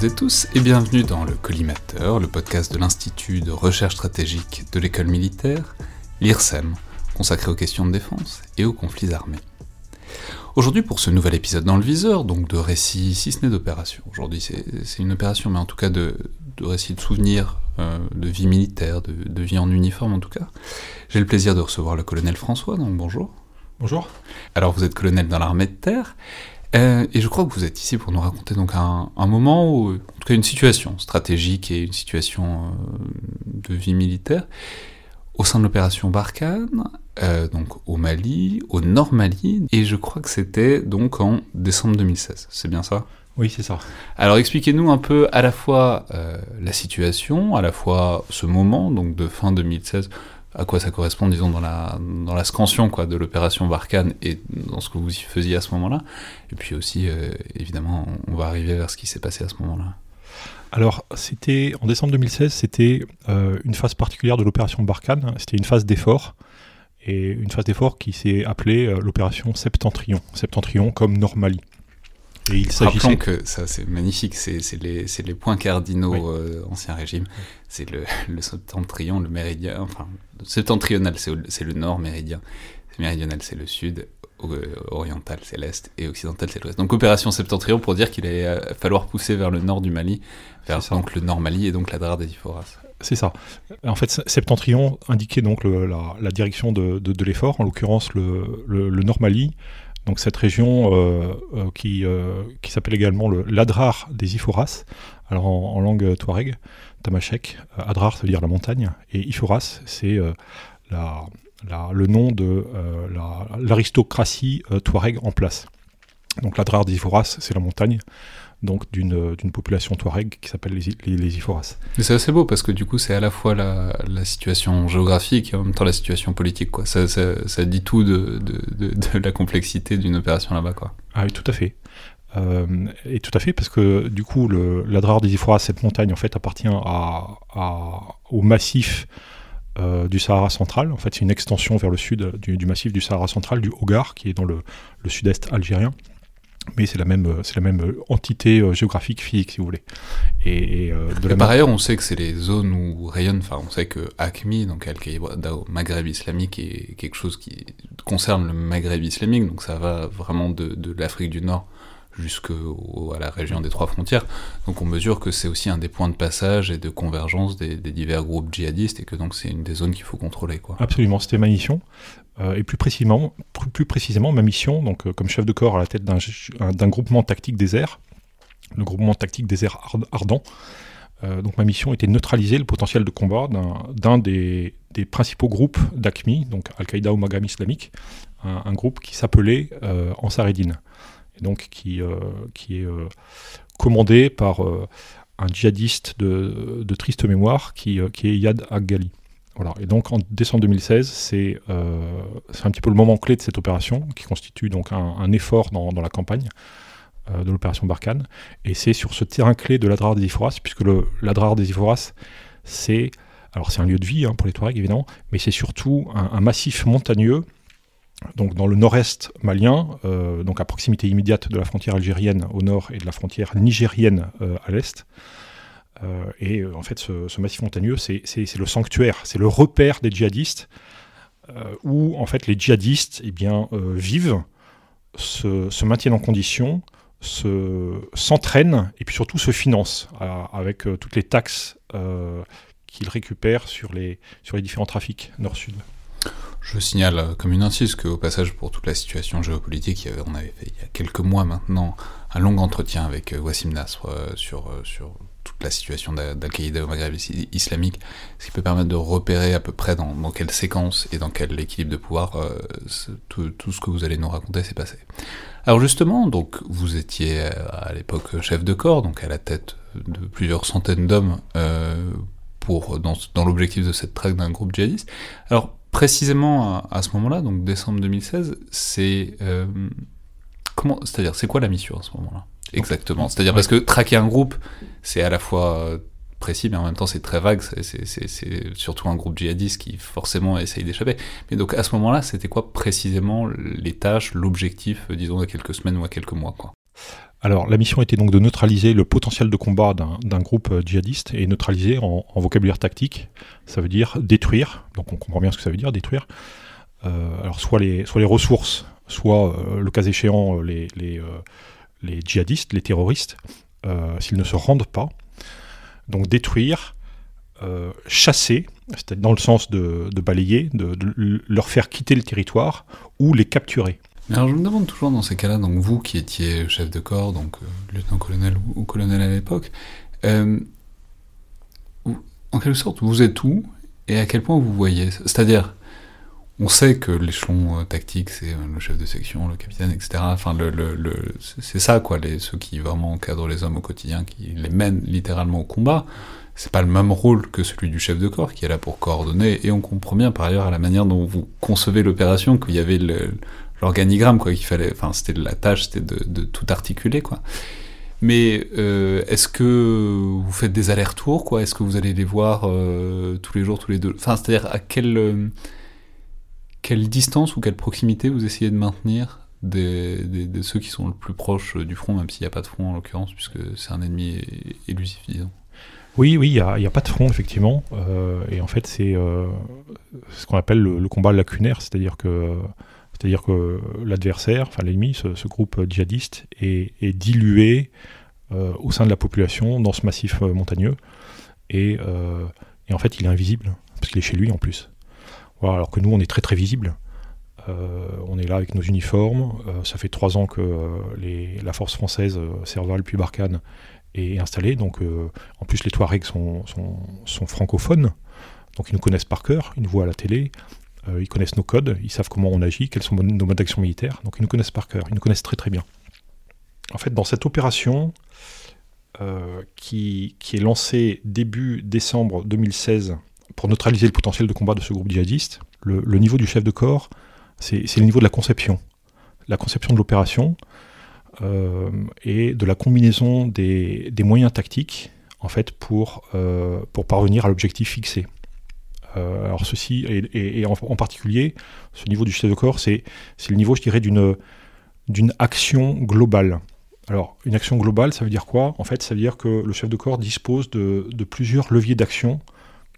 toutes et tous et bienvenue dans le Collimateur, le podcast de l'Institut de recherche stratégique de l'école militaire, l'IRSEM, consacré aux questions de défense et aux conflits armés. Aujourd'hui, pour ce nouvel épisode dans le viseur, donc de récits, si ce n'est d'opérations, aujourd'hui c'est une opération, mais en tout cas de, récits de souvenirs, euh, de vie militaire, de, vie en uniforme en tout cas, j'ai le plaisir de recevoir le colonel François, donc bonjour. Bonjour. Alors vous êtes colonel dans l'armée de terre, euh, et je crois que vous êtes ici pour nous raconter donc un, moment, ou en tout cas une situation stratégique et une situation euh, de vie militaire, au sein de l'opération Barkhane, euh, donc au Mali, au Nord Mali, et je crois que c'était donc en décembre 2016. C'est bien ça? Oui, c'est ça. Alors expliquez-nous un peu à la fois euh, la situation, à la fois ce moment, donc de fin 2016, à quoi ça correspond, disons, dans la, dans la scansion quoi, de l'opération Barkhane et dans ce que vous y faisiez à ce moment-là. Et puis aussi, euh, évidemment, on va arriver vers ce qui s'est passé à ce moment-là. Alors, c'était en décembre 2016, c'était euh, une phase particulière de l'opération Barkhane. C'était une phase d'effort et une phase d'effort qui s'est appelée euh, l'opération Septentrion. Septentrion comme Normali. Et il Rappelons que ça, c'est magnifique. C'est les, les, points cardinaux euh, ancien régime. C'est le, le, septentrion, le méridien. Enfin, septentrional, c'est le nord méridien. Méridional, c'est le sud euh, oriental c'est l'est et occidental c'est l'ouest. Donc opération septentrion pour dire qu'il allait euh, falloir pousser vers le nord du Mali, vers donc le nord Mali et donc la Drare des Iforas. C'est ça. En fait, septentrion indiquait donc la, direction de, l'effort, en l'occurrence le, nord Mali. Donc cette région euh, qui, qui s'appelle également le l'Adrar des Iforas, alors en, langue touareg, tamashek. Adrar ça veut dire la montagne et Iforas c'est la le nom de euh, l'aristocratie euh, touareg en place. Donc la Drare des Iforas, c'est la montagne donc d'une population touareg qui s'appelle les, les, Iforas. C'est assez beau parce que du coup c'est à la fois la, situation géographique et en même temps la situation politique. Quoi. Ça, ça, dit tout de, de, de, la complexité d'une opération là-bas. Quoi. Ah oui, tout à fait. Euh, et tout à fait parce que du coup le, la Drare des Iforas, cette montagne en fait appartient à, à, au massif euh, du Sahara central. En fait, c'est une extension vers le sud du, massif du Sahara central, du Hogar, qui est dans le, sud-est algérien. Mais c'est la même, euh, c'est la même euh, entité géographique physique, si vous voulez. Et, de par ailleurs, on sait que c'est les zones où rayonnent. Enfin, on sait que ACMI, donc Al-Qaïda au Maghreb islamique, est quelque chose qui concerne le Maghreb islamique. Donc ça va vraiment de, de l'Afrique du Nord jusqu'à la région des trois frontières. Donc on mesure que c'est aussi un des points de passage et de convergence des, divers groupes djihadistes et que donc c'est une des zones qu'il faut contrôler. Quoi. Absolument, c'était ma mission. Euh, et plus précisément, plus, précisément, ma mission, donc euh, comme chef de corps à la tête d'un groupement tactique des airs, le groupement tactique des airs ardents, euh, donc ma mission était de neutraliser le potentiel de combat d'un des, principaux groupes d'ACMI, donc Al-Qaïda ou Maghreb islamique, un, groupe qui s'appelait Ansareddin donc qui, euh, qui est euh, commandé par euh, un djihadiste de, triste mémoire qui, qui est Yad Aghali. Voilà. Et donc en décembre 2016, c'est un petit peu le moment clé de cette opération, qui constitue donc un, effort dans, dans, la campagne de l'opération Barkhane. Et c'est sur ce terrain clé de l'Adrar des Iforas, puisque l'Adrar des Iforas, c'est alors c'est un lieu de vie hein, pour les Touaregs évidemment, mais c'est surtout un, massif montagneux donc dans le nord-est malien, euh, donc à proximité immédiate de la frontière algérienne au nord et de la frontière nigérienne euh, à l'est. Euh, et en fait, ce, massif montagneux, c'est le sanctuaire, c'est le repère des djihadistes où en fait les djihadistes eh vivent, se, maintiennent en condition, s'entraînent et puis surtout se financent avec toutes les taxes qu'ils récupèrent sur les différents trafics nord-sud. Je signale euh, comme une insiste qu'au passage, pour toute la situation géopolitique, on avait fait il y a quelques mois maintenant un long entretien avec euh, Wassim Nasr euh, sur, sur toute la situation d'Al-Qaïda au Maghreb islamique, ce qui peut permettre de repérer à peu près dans, quelle séquence et dans quel équilibre de pouvoir tout, tout, ce que vous allez nous raconter s'est passé. Alors justement, donc vous étiez à l'époque chef de corps, donc à la tête de plusieurs centaines d'hommes pour dans, dans l'objectif de cette traque d'un groupe djihadiste. Alors précisément à, ce moment-là, donc décembre 2016, c'est euh, comment, c'est-à-dire c'est quoi la mission à ce moment-là Exactement? C'est-à-dire parce que traquer un groupe, c'est à la fois précis, mais en même temps c'est très vague. C'est surtout un groupe djihadiste qui forcément essaye d'échapper. Mais donc à ce moment-là, c'était quoi précisément les tâches, l'objectif, disons à quelques semaines ou à quelques mois, quoi? Alors, la mission était donc de neutraliser le potentiel de combat d'un groupe euh, djihadiste et neutraliser en, vocabulaire tactique, ça veut dire détruire. Donc, on comprend bien ce que ça veut dire, détruire. Euh, soit les, ressources, soit, euh, le cas échéant, les, djihadistes, les terroristes, s'ils ne se rendent pas. Donc, détruire, chasser, c'est dans le sens de, balayer, de, leur faire quitter le territoire ou les capturer. Alors je me demande toujours dans ces cas-là, donc vous qui étiez chef de corps, donc euh, lieutenant-colonel ou, colonel à l'époque, euh, en quelque sorte, vous êtes où et à quel point vous voyez? C'est-à-dire, on sait que l'échelon euh, tactique, c'est le chef de section, le capitaine, etc. Enfin, c'est ça, quoi, ceux qui vraiment encadrent les hommes au quotidien, qui les mènent littéralement au combat. C'est pas le même rôle que celui du chef de corps, qui est là pour coordonner, et on comprend bien par ailleurs à la manière dont vous concevez l'opération qu'il y avait le, l'organigramme quoi qu'il fallait enfin c'était la tâche c'était de, tout articuler quoi. Mais euh, est-ce que vous faites des allers-retours quoi? Est-ce que vous allez les voir euh, tous les jours tous les deux? Enfin c'est-à-dire à quelle euh, quelle distance ou quelle proximité vous essayez de maintenir de ceux qui sont le plus proches du front même s'il n'y a pas de front en l'occurrence puisque c'est un ennemi élusif disons? Oui, oui, il n'y a, pas de front, effectivement. et en fait, c'est ce qu'on appelle le, le, combat lacunaire, c'est-à-dire que c'est-à-dire que l'adversaire, enfin l'ennemi, ce, groupe djihadiste, est, dilué euh, au sein de la population dans ce massif euh, montagneux. Euh, et, en fait, il est invisible, parce qu'il est chez lui en plus. Alors que nous, on est très très visible. on est là avec nos uniformes. ça fait trois ans que la force française, Serval puis Barkhane, est installée. Donc, en plus, les Touaregs sont, francophones. Donc, ils nous connaissent par cœur. Ils nous voient à la télé. Euh, ils connaissent nos codes, ils savent comment on agit, quels sont nos modes d'action militaires, donc ils nous connaissent par cœur, ils nous connaissent très très bien. En fait, dans cette opération euh, qui, est lancée début décembre 2016 pour neutraliser le potentiel de combat de ce groupe djihadiste, le, niveau du chef de corps, c'est le niveau de la conception. La conception de l'opération euh, et de la combinaison des, moyens tactiques en fait, pour parvenir à l'objectif fixé. Euh, alors ceci, et, en, particulier, ce niveau du chef de corps, c'est le niveau, je dirais, d'une action globale. Alors, une action globale, ça veut dire quoi? En fait, ça veut dire que le chef de corps dispose de, plusieurs leviers d'action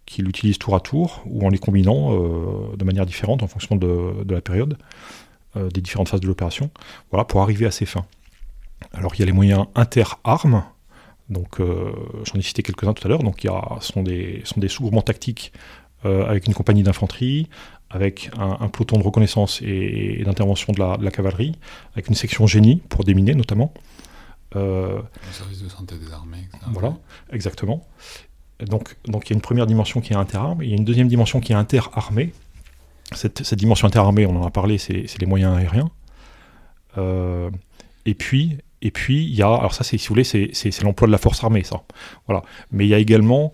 qu'il utilise tour à tour, ou en les combinant euh, de manière différente en fonction de, la période, euh, des différentes phases de l'opération, voilà, pour arriver à ses fins. Alors, il y a les moyens inter-armes, donc j'en ai cité quelques-uns tout à l'heure, donc il y a, sont des, sont des sous-groupements tactiques avec une compagnie d'infanterie, avec un, peloton de reconnaissance et, d'intervention de la, cavalerie, avec une section génie pour déminer notamment. Euh, le service de santé des armées, etc. Voilà, exactement. Donc, donc il y a une première dimension qui est interarmée, il y a une deuxième dimension qui est interarmée. Cette, cette dimension interarmée, on en a parlé, c'est les moyens aériens. Euh, et puis, et puis il y a, alors ça, si vous voulez, c'est l'emploi de la force armée, ça. Voilà. Mais il y a également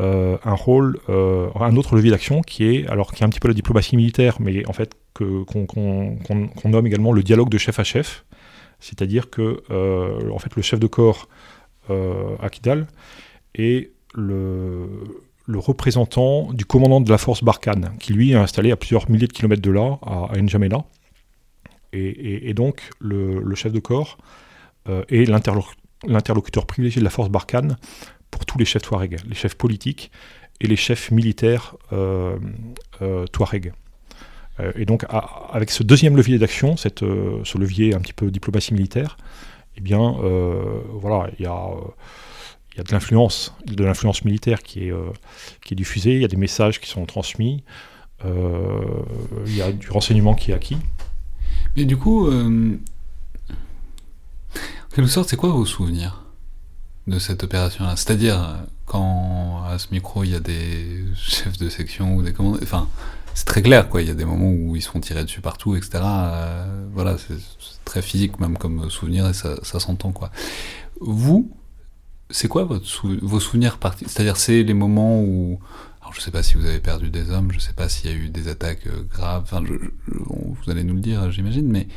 euh, un rôle, euh, un autre levier d'action qui est, alors qui est un petit peu la diplomatie militaire, mais en fait qu'on nomme également le dialogue de chef à chef, c'est-à-dire que euh, en fait le chef de corps à Kidal est le, représentant du commandant de la force Barkhane, qui lui est installé à plusieurs milliers de kilomètres de là, à, à N'Djamena. Et, et, donc le, le, chef de corps est l'interlocuteur privilégié de la force Barkhane pour tous les chefs Touareg, les chefs politiques et les chefs militaires euh, euh, Touareg. et donc, avec ce deuxième levier d'action, ce levier un petit peu diplomatie militaire, eh bien, voilà, il y a de l'influence, de l'influence militaire qui est, qui est diffusée, il y a des messages qui sont transmis, il y a du renseignement qui est acquis. Mais du coup, euh, en quelque sorte, c'est quoi vos souvenirs? De cette opération-là C'est-à-dire, quand à ce micro, il y a des chefs de section ou des commandes, enfin, c'est très clair, quoi. Il y a des moments où ils se font tirer dessus partout, etc. Euh, voilà, c'est très physique, même comme souvenir, et ça, s'entend, quoi. Vous, c'est quoi votre vos souvenirs C'est-à-dire, c'est les moments où je ne sais pas si vous avez perdu des hommes, je ne sais pas s'il y a eu des attaques euh, graves, enfin, vous allez nous le dire, j'imagine, mais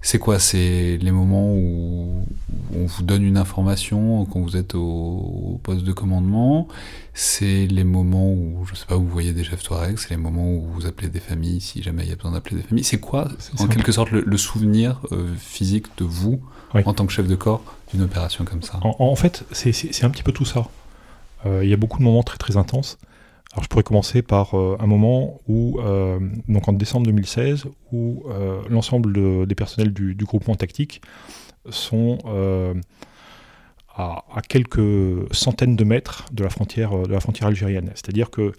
c'est quoi? C'est les moments où on vous donne une information quand vous êtes au, poste de commandement. C'est les moments où, je ne sais pas, vous voyez des chefs Touareg C'est les moments où vous appelez des familles, si jamais il y a besoin d'appeler des familles. C'est quoi, en quelque sorte, le, souvenir euh, physique de vous, en tant que chef de corps, d'une opération comme ça? En, fait, c'est un petit peu tout ça. Euh, il y a beaucoup de moments très très intenses. Alors je pourrais commencer par euh, un moment où, euh, donc en décembre 2016, où euh, l'ensemble des personnels du, groupement tactique sont à, quelques centaines de mètres de la frontière, de la frontière algérienne. C'est-à-dire qu'il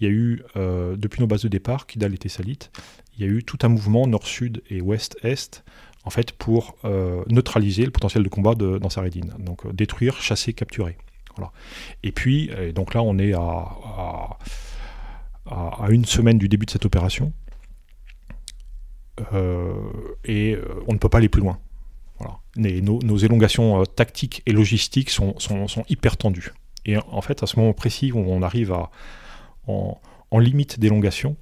y a eu, depuis nos bases de départ, Kidal et Tessalit, il y a eu tout un mouvement nord-sud et ouest-est en fait, pour neutraliser le potentiel de combat de, dans Saredine. Donc détruire, chasser, capturer. Et puis, donc là, on est à, à, une semaine du début de cette opération. Euh, et euh, on ne peut pas aller plus loin. Nos, élongations euh, tactiques et logistiques sont, hyper tendues. Et en fait, à ce moment précis où on arrive à, en, limite d'élongation,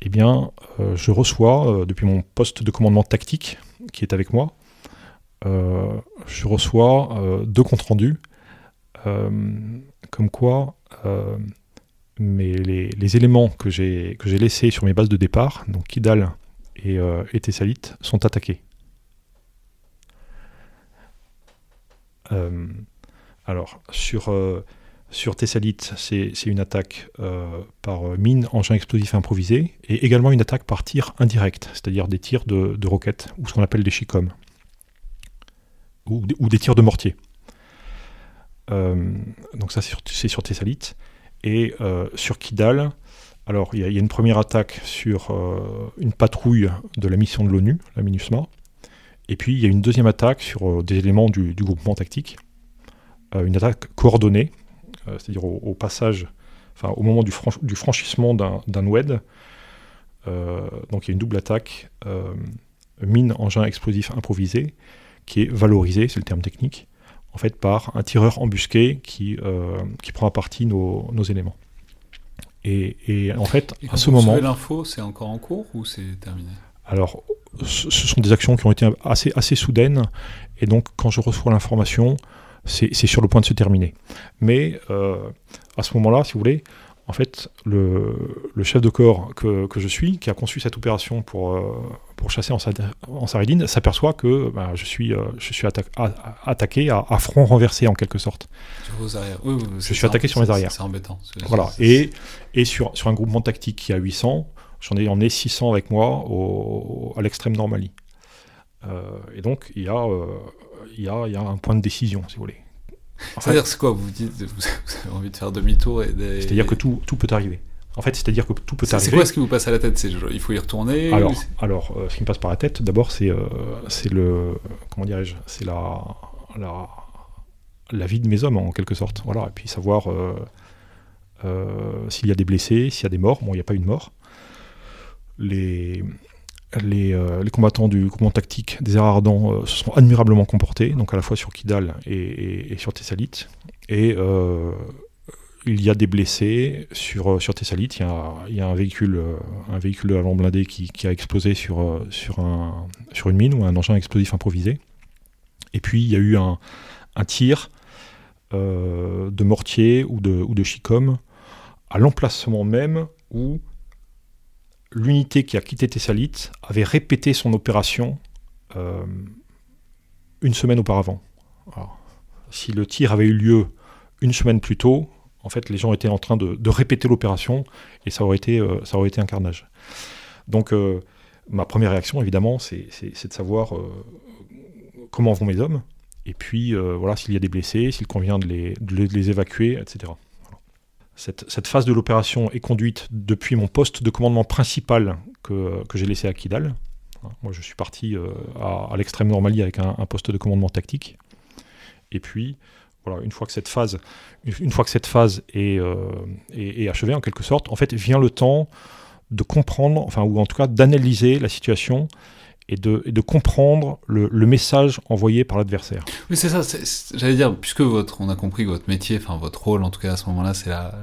eh bien, je reçois, depuis mon poste de commandement tactique qui est avec moi, je reçois deux comptes rendus euh, comme quoi euh, mais les, éléments que j'ai laissés sur mes bases de départ, donc Kidal et, euh, et Thessalite, sont attaqués. Alors, sur, sur Thessalite, c'est une attaque par mine, engin explosif improvisé, et également une attaque par tir indirect, c'est-à-dire des tirs de, roquettes, ou ce qu'on appelle des chicoms, ou, ou, des tirs de mortier. Euh, donc ça c'est sur Thessalite. Et euh, sur Kidal, alors il y, a une première attaque sur euh, une patrouille de la mission de l'ONU, la MINUSMA. Et puis il y a une deuxième attaque sur des éléments du, groupement tactique. une attaque coordonnée, c'est-à-dire au, passage, enfin au moment du, du franchissement d'un WED. donc il y a une double attaque, mine, engin explosif improvisé, qui est valorisé, c'est le terme technique, en fait par un tireur embusqué qui, euh, qui prend à partie nos, nos éléments. Et, et, en fait, à ce moment. l'info, c'est encore en cours ou c'est terminé? Alors, ce sont des actions qui ont été assez, assez soudaines, et donc quand je reçois l'information, c'est sur le point de se terminer. Mais euh, à ce moment-là, si vous voulez, en fait, le, chef de corps que, je suis, qui a conçu cette opération pour, euh, pour chasser en, en Saridine, s'aperçoit que bah, je suis, euh, je suis attaqué à, front renversé en quelque sorte. Sur vos arrières. je suis attaqué sur mes arrières. C'est embêtant. Voilà. Et, et sur, sur un groupement tactique qui a 800, j'en ai emmené 600 avec moi à l'extrême Normandie. Euh, et donc, il y, a, il, y a, il y a un point de décision, si vous voulez. C'est-à-dire, c'est quoi vous, dites, vous avez envie de faire demi-tour et C'est-à-dire que tout, tout peut arriver. En fait, c'est-à-dire que tout peut arriver. C'est quoi ce qui vous passe à la tête? Il faut y retourner Alors, alors euh, ce qui me passe par la tête, d'abord, c'est euh, c'est le. Comment dirais-je C'est la, la, la, vie de mes hommes, en quelque sorte. Voilà. Et puis savoir euh, s'il y a des blessés, s'il y a des morts. Bon, il n'y a pas eu de mort. Les, euh, les, combattants du groupement tactique des airs ardents euh, se sont admirablement comportés, donc à la fois sur Kidal et, sur Thessalite. Et euh, il y a des blessés sur, sur. Il y a, un, véhicule, un véhicule de blindé qui, a explosé sur, sur, un, sur une mine ou un engin explosif improvisé. Et puis il y a eu un, un tir de mortier ou de, ou de chicom à l'emplacement même où l'unité qui a quitté Thessalite avait répété son opération euh, une semaine auparavant. si le tir avait eu lieu une semaine plus tôt, en fait, les gens étaient en train de, répéter l'opération et ça aurait, été, euh, un carnage. Donc, ma première réaction, évidemment, c'est de savoir comment vont mes hommes, et puis voilà s'il y a des blessés, s'il convient de les, de les, évacuer, etc. Cette, phase de l'opération est conduite depuis mon poste de commandement principal que, que j'ai laissé à Kidal. Moi, je suis parti à, à l'extrême Normalie avec un, poste de commandement tactique. Et puis, voilà, une fois que cette phase, une fois que cette phase est, euh, est, achevée, en quelque sorte, en fait, vient le temps de comprendre, enfin, ou en tout cas d'analyser la situation et de, comprendre le, message envoyé par l'adversaire. Oui, c'est ça. J'allais dire, puisque votre, on a compris que votre métier, enfin votre rôle, en tout cas à ce moment-là, c'est à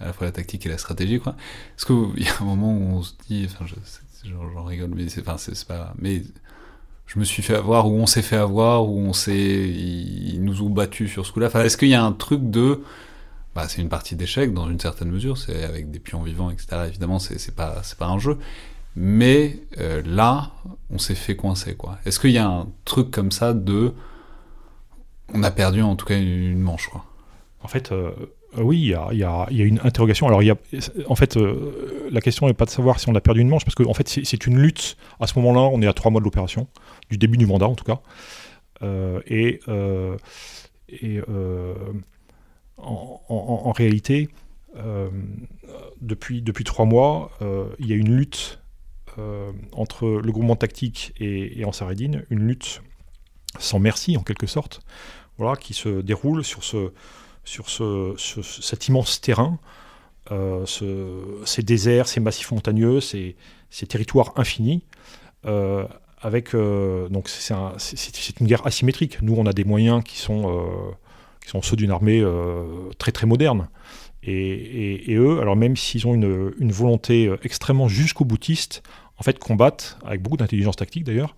la fois la tactique et la stratégie. Est-ce qu'il y a un moment où on se dit, enfin, j'en rigole, mais c'est, pas, mais je me suis fait avoir, ou on s'est fait avoir, ou on s'est, ils nous ont battus sur ce coup-là. Enfin, est-ce qu'il y a un truc de, bah, c'est une partie d'échec dans une certaine mesure, c'est avec des pions vivants, etc. Évidemment, c'est, pas, pas un jeu. Mais euh, là, on s'est fait coincer, quoi. Est-ce qu'il y a un truc comme ça de, on a perdu en tout cas une manche, quoi? En fait, euh, oui, il y a, une interrogation. Alors, il y a, en fait, euh, la question n'est pas de savoir si on a perdu une manche, parce qu'en en fait, c'est, une lutte. À ce moment-là, on est à trois mois de l'opération du début du mandat en tout cas. Et, en, réalité, depuis, depuis trois mois, il y a une lutte entre le groupement tactique et, et une lutte sans merci en quelque sorte, voilà, qui se déroule sur, ce, sur ce, cet immense terrain, ce, ces déserts, ces massifs montagneux, ces, territoires infinis, avec euh, donc c'est une guerre asymétrique. Nous, on a des moyens qui sont euh, qui sont ceux d'une armée euh, très très moderne. Et, eux, alors même s'ils ont une, volonté extrêmement jusqu'au boutiste, en fait combattent avec beaucoup d'intelligence tactique d'ailleurs,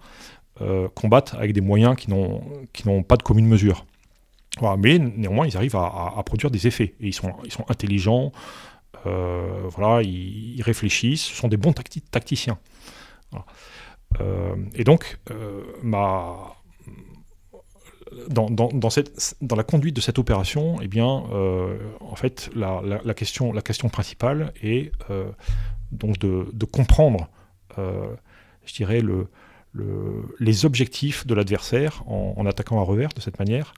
combattent avec des moyens qui n'ont pas de commune mesure. mais néanmoins, ils arrivent à, produire des effets et ils sont intelligents. voilà, ils, réfléchissent. Ce sont des bons tacticiens. Euh, et donc, euh, dans, la conduite de cette opération, eh bien, euh, en fait, la, question, principale est donc de comprendre, je dirais, le, le, les objectifs de l'adversaire en, attaquant à revers de cette manière,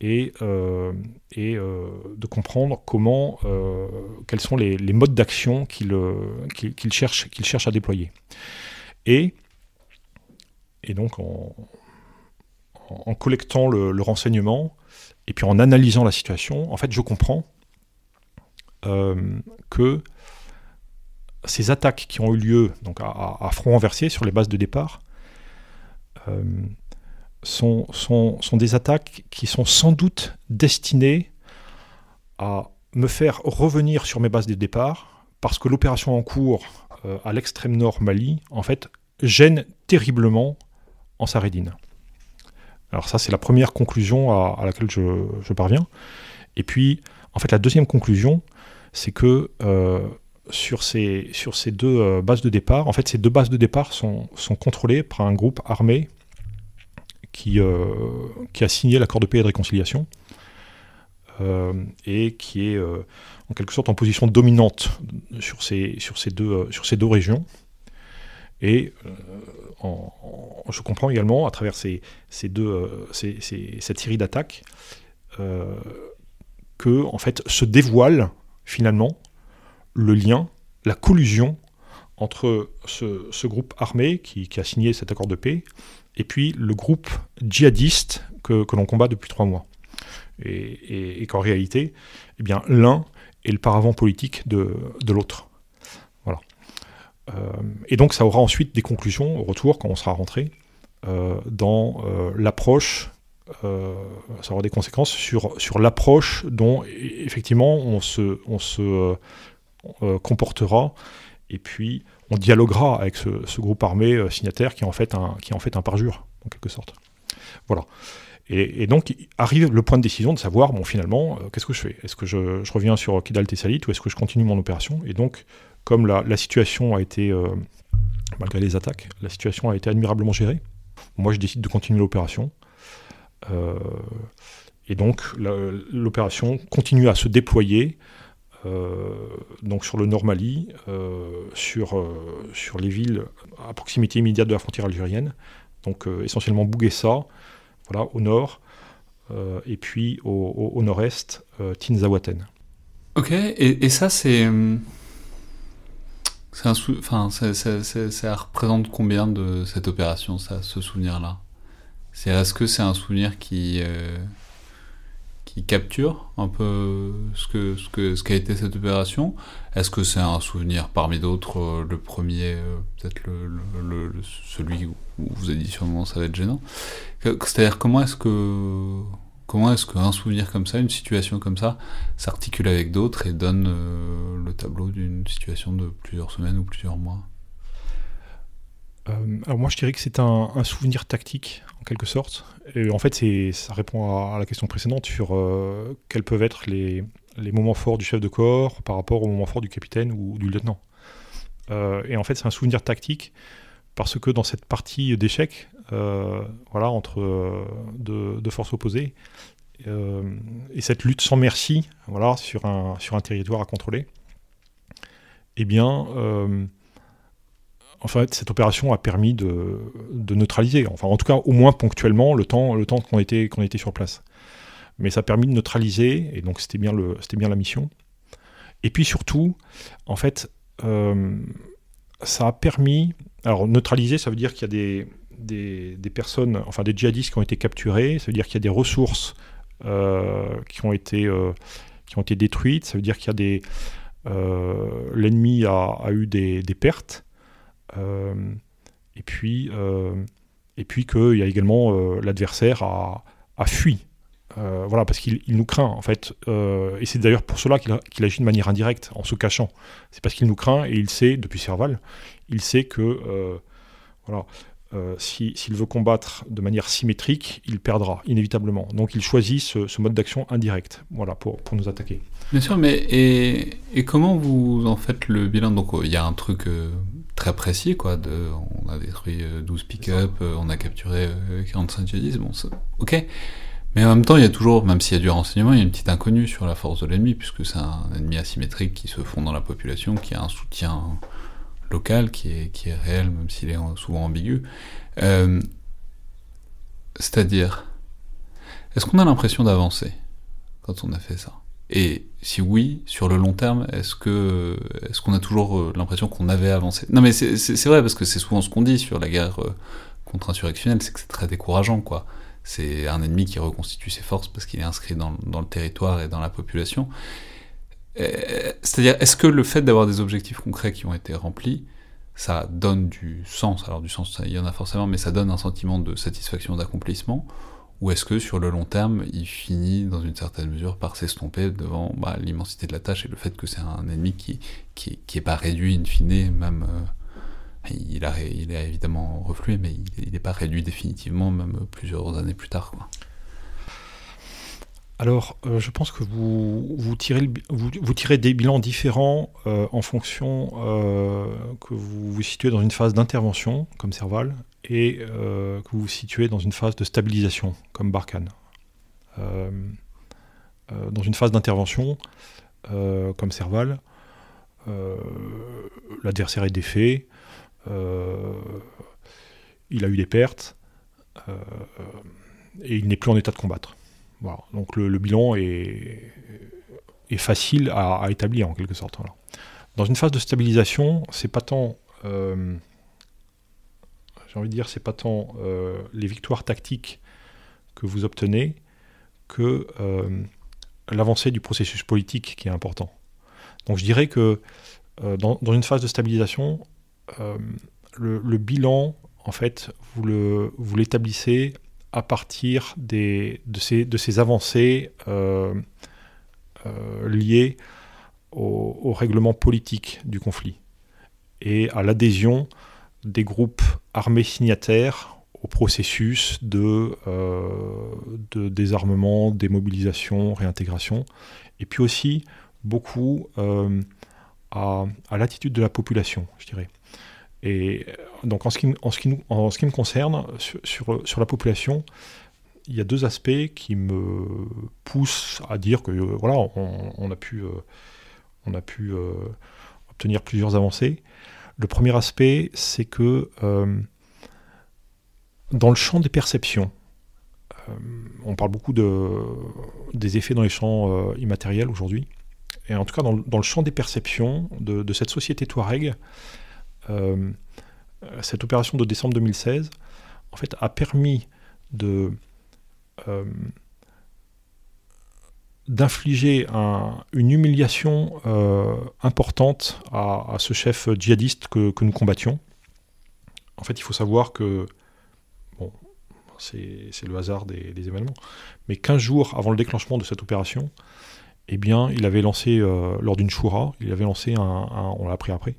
et, et de comprendre comment, quels sont les, modes d'action qu'il cherche, à déployer. Et, et donc en, en collectant le, renseignement et puis en analysant la situation, en fait, je comprends euh, que ces attaques qui ont eu lieu donc à, front renversé sur les bases de départ euh, sont, sont, sont, des attaques qui sont sans doute destinées à me faire revenir sur mes bases de départ parce que l'opération en cours euh, à l'extrême nord Mali, en fait, gêne terriblement en Sarédine. Alors ça, c'est la première conclusion à, laquelle je, parviens. Et puis, en fait, la deuxième conclusion, c'est que euh, sur, ces, sur ces deux euh, bases de départ, en fait, ces deux bases de départ sont, sont contrôlées par un groupe armé qui, qui a signé l'accord de paix et de réconciliation et qui est en quelque sorte en position dominante sur ces, sur ces, deux, euh, sur ces deux régions. Et euh, je comprends également, à travers ces, ces deux, euh, cette série d'attaques, que en fait se dévoile finalement le lien, la collusion entre ce, groupe armé qui, a signé cet accord de paix et puis le groupe djihadiste que, l'on combat depuis trois mois. Et, qu'en réalité, eh bien, l'un et le paravent politique de, de l'autre. Voilà. Euh, et donc ça aura ensuite des conclusions au retour quand on sera rentré euh, dans euh, l'approche, ça aura des conséquences sur, sur l'approche dont effectivement on se, on se comportera et puis on dialoguera avec ce, groupe armé signataire qui est en fait un, qui est en fait un parjure en quelque sorte. Voilà. Et, donc arrive le point de décision de savoir, bon finalement, euh, qu'est-ce que je fais? Est-ce que je, reviens sur Kidal Tessalit ou est-ce que je continue mon opération? Et donc, comme la, situation a été, euh, malgré les attaques, la situation a été admirablement gérée, moi je décide de continuer l'opération. Euh, et donc l'opération continue à se déployer donc sur le Nord Mali, sur, sur les villes à proximité immédiate de la frontière algérienne, donc essentiellement Bouguessa, voilà, au nord, et puis au, nord-est, Tinzawaten. Ok, et, ça c'est... Enfin, ça, représente combien de cette opération, ça, ce souvenir-là? Est-ce que c'est un souvenir qui euh, qui capture un peu ce que ce que ce qu'a été cette opération. Est-ce que c'est un souvenir parmi d'autres, euh, le premier, euh, peut-être le, celui où vous avez dit sûrement ça va être gênant. C'est-à-dire comment est-ce que Comment est-ce qu'un souvenir comme ça, une situation comme ça, s'articule avec d'autres et donne euh, le tableau d'une situation de plusieurs semaines ou plusieurs mois? Euh, alors moi je dirais que c'est un, souvenir tactique en quelque sorte. Et en fait ça répond à, la question précédente sur euh, quels peuvent être les, moments forts du chef de corps par rapport aux moments forts du capitaine ou du lieutenant. et en fait c'est un souvenir tactique parce que dans cette partie d'échec, euh, voilà, entre euh, deux, forces opposées, euh, et cette lutte sans merci, voilà, sur un, sur un territoire à contrôler, eh bien, en fait, cette opération a permis de, neutraliser, en tout cas, au moins ponctuellement, le temps, qu'on était, sur place. Mais ça a permis de neutraliser, et donc c'était bien, la mission. Et puis surtout, en fait, ça a permis alors neutraliser, ça veut dire qu'il y a des, personnes, enfin des djihadistes qui ont été capturés, ça veut dire qu'il y a des ressources euh, qui, ont été, euh, qui ont été détruites, ça veut dire qu'il y a. Euh, l'ennemi a, eu des, pertes, et puis, et puis qu'il y a également l'adversaire a, a, fui. voilà, parce qu'il nous craint en fait, et c'est d'ailleurs pour cela qu'il agit de manière indirecte, en se cachant. C'est parce qu'il nous craint et il sait, depuis Serval, il sait que euh, voilà, euh, s'il veut combattre de manière symétrique, il perdra inévitablement. Donc il choisit ce, mode d'action indirect voilà, pour, pour, nous attaquer. Bien sûr, mais et, comment vous en faites le bilan? Donc il y a un truc euh, très précis, quoi. De, on a détruit 12 pick-up, on a capturé 45 djihadistes, bon, ok. Mais en même temps, il y a toujours, même s'il y a du renseignement, il y a une petite inconnue sur la force de l'ennemi, puisque c'est un ennemi asymétrique qui se fond dans la population, qui a un soutien local qui est, qui est réel, même s'il est souvent ambigu. Euh, c'est-à-dire, est-ce qu'on a l'impression d'avancer quand on a fait ça? Et si oui, sur le long terme, est-ce que est-ce qu'on a toujours euh, l'impression qu'on avait avancé? Non, mais c'est vrai parce que c'est souvent ce qu'on dit sur la guerre euh, contre-insurrectionnelle, c'est que c'est très décourageant, quoi. C'est un ennemi qui reconstitue ses forces parce qu'il est inscrit dans, dans, le territoire et dans la population. C'est-à-dire, est-ce que le fait d'avoir des objectifs concrets qui ont été remplis, ça donne du sens? Alors du sens, il y en a forcément, mais ça donne un sentiment de satisfaction, d'accomplissement ou est-ce que sur le long terme, il finit dans une certaine mesure par s'estomper devant bah, l'immensité de la tâche et le fait que c'est un ennemi qui, qui, pas réduit in fine, même euh, il, a, il évidemment reflué, mais il n'est pas réduit définitivement, même plusieurs années plus tard. Alors, euh, je pense que vous, vous, tirez, vous, tirez des bilans différents euh, en fonction que vous vous situez dans une phase d'intervention, comme Serval, et que vous vous situez dans une phase de stabilisation, comme Barkhane. dans une phase d'intervention, comme Serval, l'adversaire est défait, il a eu des pertes, et il n'est plus en état de combattre. Donc le, bilan est, facile à, établir en quelque sorte. Dans une phase de stabilisation, c'est pas tant, euh, j'ai envie de dire, c'est pas tant euh, les victoires tactiques que vous obtenez que euh, l'avancée du processus politique qui est important. Donc je dirais que dans, une phase de stabilisation, le, bilan, en fait, vous l'établissez à partir de, ces, avancées euh, euh, liées au, règlement politique du conflit et à l'adhésion des groupes armés signataires au processus de, euh, de désarmement, démobilisation, réintégration, et puis aussi beaucoup à, à l'attitude de la population, je dirais. Et euh, donc en ce qui, en ce qui, en ce qui me concerne, sur, sur, la population, il y a deux aspects qui me poussent à dire que euh, voilà, on, a pu, euh, on a pu obtenir plusieurs avancées. Le premier aspect, c'est que dans le champ des perceptions, on parle beaucoup de, des effets dans les champs immatériels aujourd'hui. Et en tout cas, dans, le champ des perceptions de, cette société Touareg, cette opération de décembre 2016 en fait, a permis de euh, d'infliger une humiliation euh, importante à, ce chef djihadiste que, nous combattions. En fait, il faut savoir que, bon, c'est le hasard des, événements, mais 15 jours avant le déclenchement de cette opération, eh bien, il avait lancé, euh, lors d'une choura, il avait lancé un, on l'a appris après,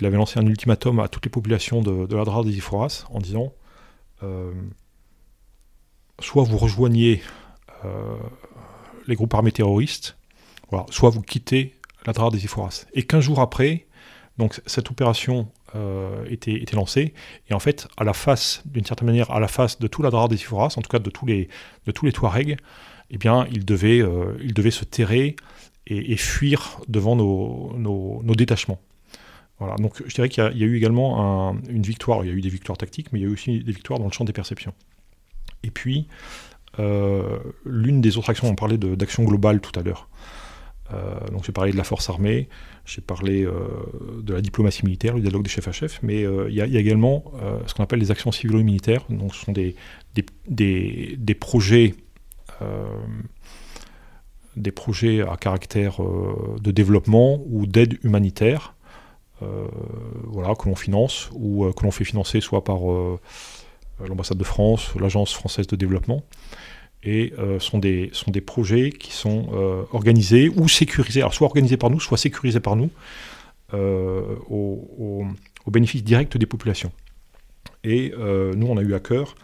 il avait lancé un ultimatum à toutes les populations de, de l'Adrar des Iforas en disant soit vous rejoignez euh, les groupes armés terroristes, soit vous quittez la Drare des Iforas. Et 15 jours après, donc cette opération euh, était, lancée, et en fait, à la face, d'une certaine manière, à la face de tout la Drare des Iforas, en tout cas de tous les, de tous les Touaregs, eh bien, ils devaient, euh, ils devaient se terrer et, fuir devant nos, nos, détachements. Voilà, donc je dirais qu'il y, a eu également une victoire, il y a eu des victoires tactiques, mais il y a eu aussi des victoires dans le champ des perceptions. Et puis, l'une des autres actions, on parlait d'action globale tout à l'heure. Euh, donc j'ai parlé de la force armée, j'ai parlé euh, de la diplomatie militaire, le dialogue des chefs à chefs, mais il y, a également ce qu'on appelle les actions civilo-militaires. Donc ce sont des, projets, des projets à caractère de développement ou d'aide humanitaire, voilà, que l'on finance ou que l'on fait financer soit par euh, l'ambassade de France, l'agence française de développement, et euh, sont, des, sont des projets qui sont euh, organisés ou sécurisés, alors soit organisés par nous, soit sécurisés par nous, au, bénéfice direct des populations. Et nous, on a eu à cœur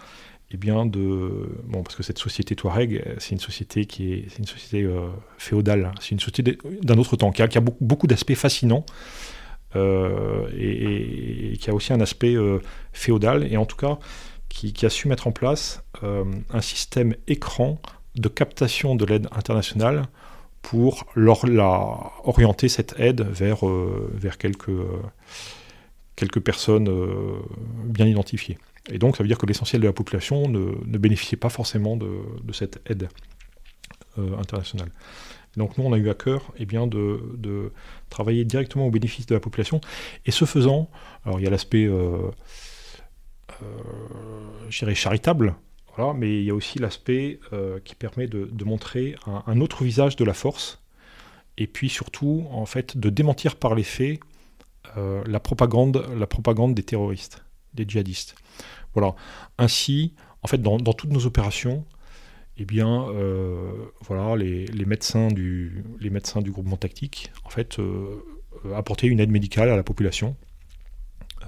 eh bien de bon parce que cette société Touareg c'est une société qui est, une société féodale. C'est une société d'un autre temps qui a, beaucoup, beaucoup d'aspects fascinants et, qui a aussi un aspect féodal. Et en tout cas qui, a su mettre en place euh, un système écran de captation de l'aide internationale pour leur, la, orienter cette aide vers, euh, vers quelques, quelques personnes euh, bien identifiées. Et donc ça veut dire que l'essentiel de la population ne, ne bénéficiait pas forcément de, de cette aide internationale. donc nous, on a eu à cœur eh bien, de, de, travailler directement au bénéfice de la population. Et ce faisant, alors il y a l'aspect euh, charitable, voilà, mais il y a aussi l'aspect euh, qui permet de, montrer un, autre visage de la force, et puis surtout, en fait, de démentir par les faits euh, la, propagande, la propagande des terroristes, des djihadistes. Voilà. Ainsi, en fait, dans, toutes nos opérations, eh bien, voilà, les, médecins du, les médecins du groupement tactique, en fait, apportaient une aide médicale à la population euh,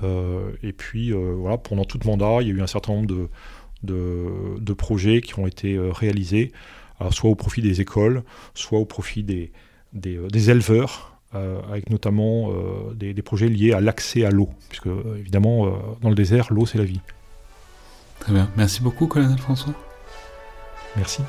et puis, euh, voilà, pendant tout mandat, il y a eu un certain nombre de, de, projets qui ont été euh, réalisés, soit au profit des écoles, soit au profit des, des, éleveurs, avec notamment des, des, projets liés à l'accès à l'eau, puisque évidemment, dans le désert, l'eau, c'est la vie. Très bien. Merci beaucoup, colonel François. Merci.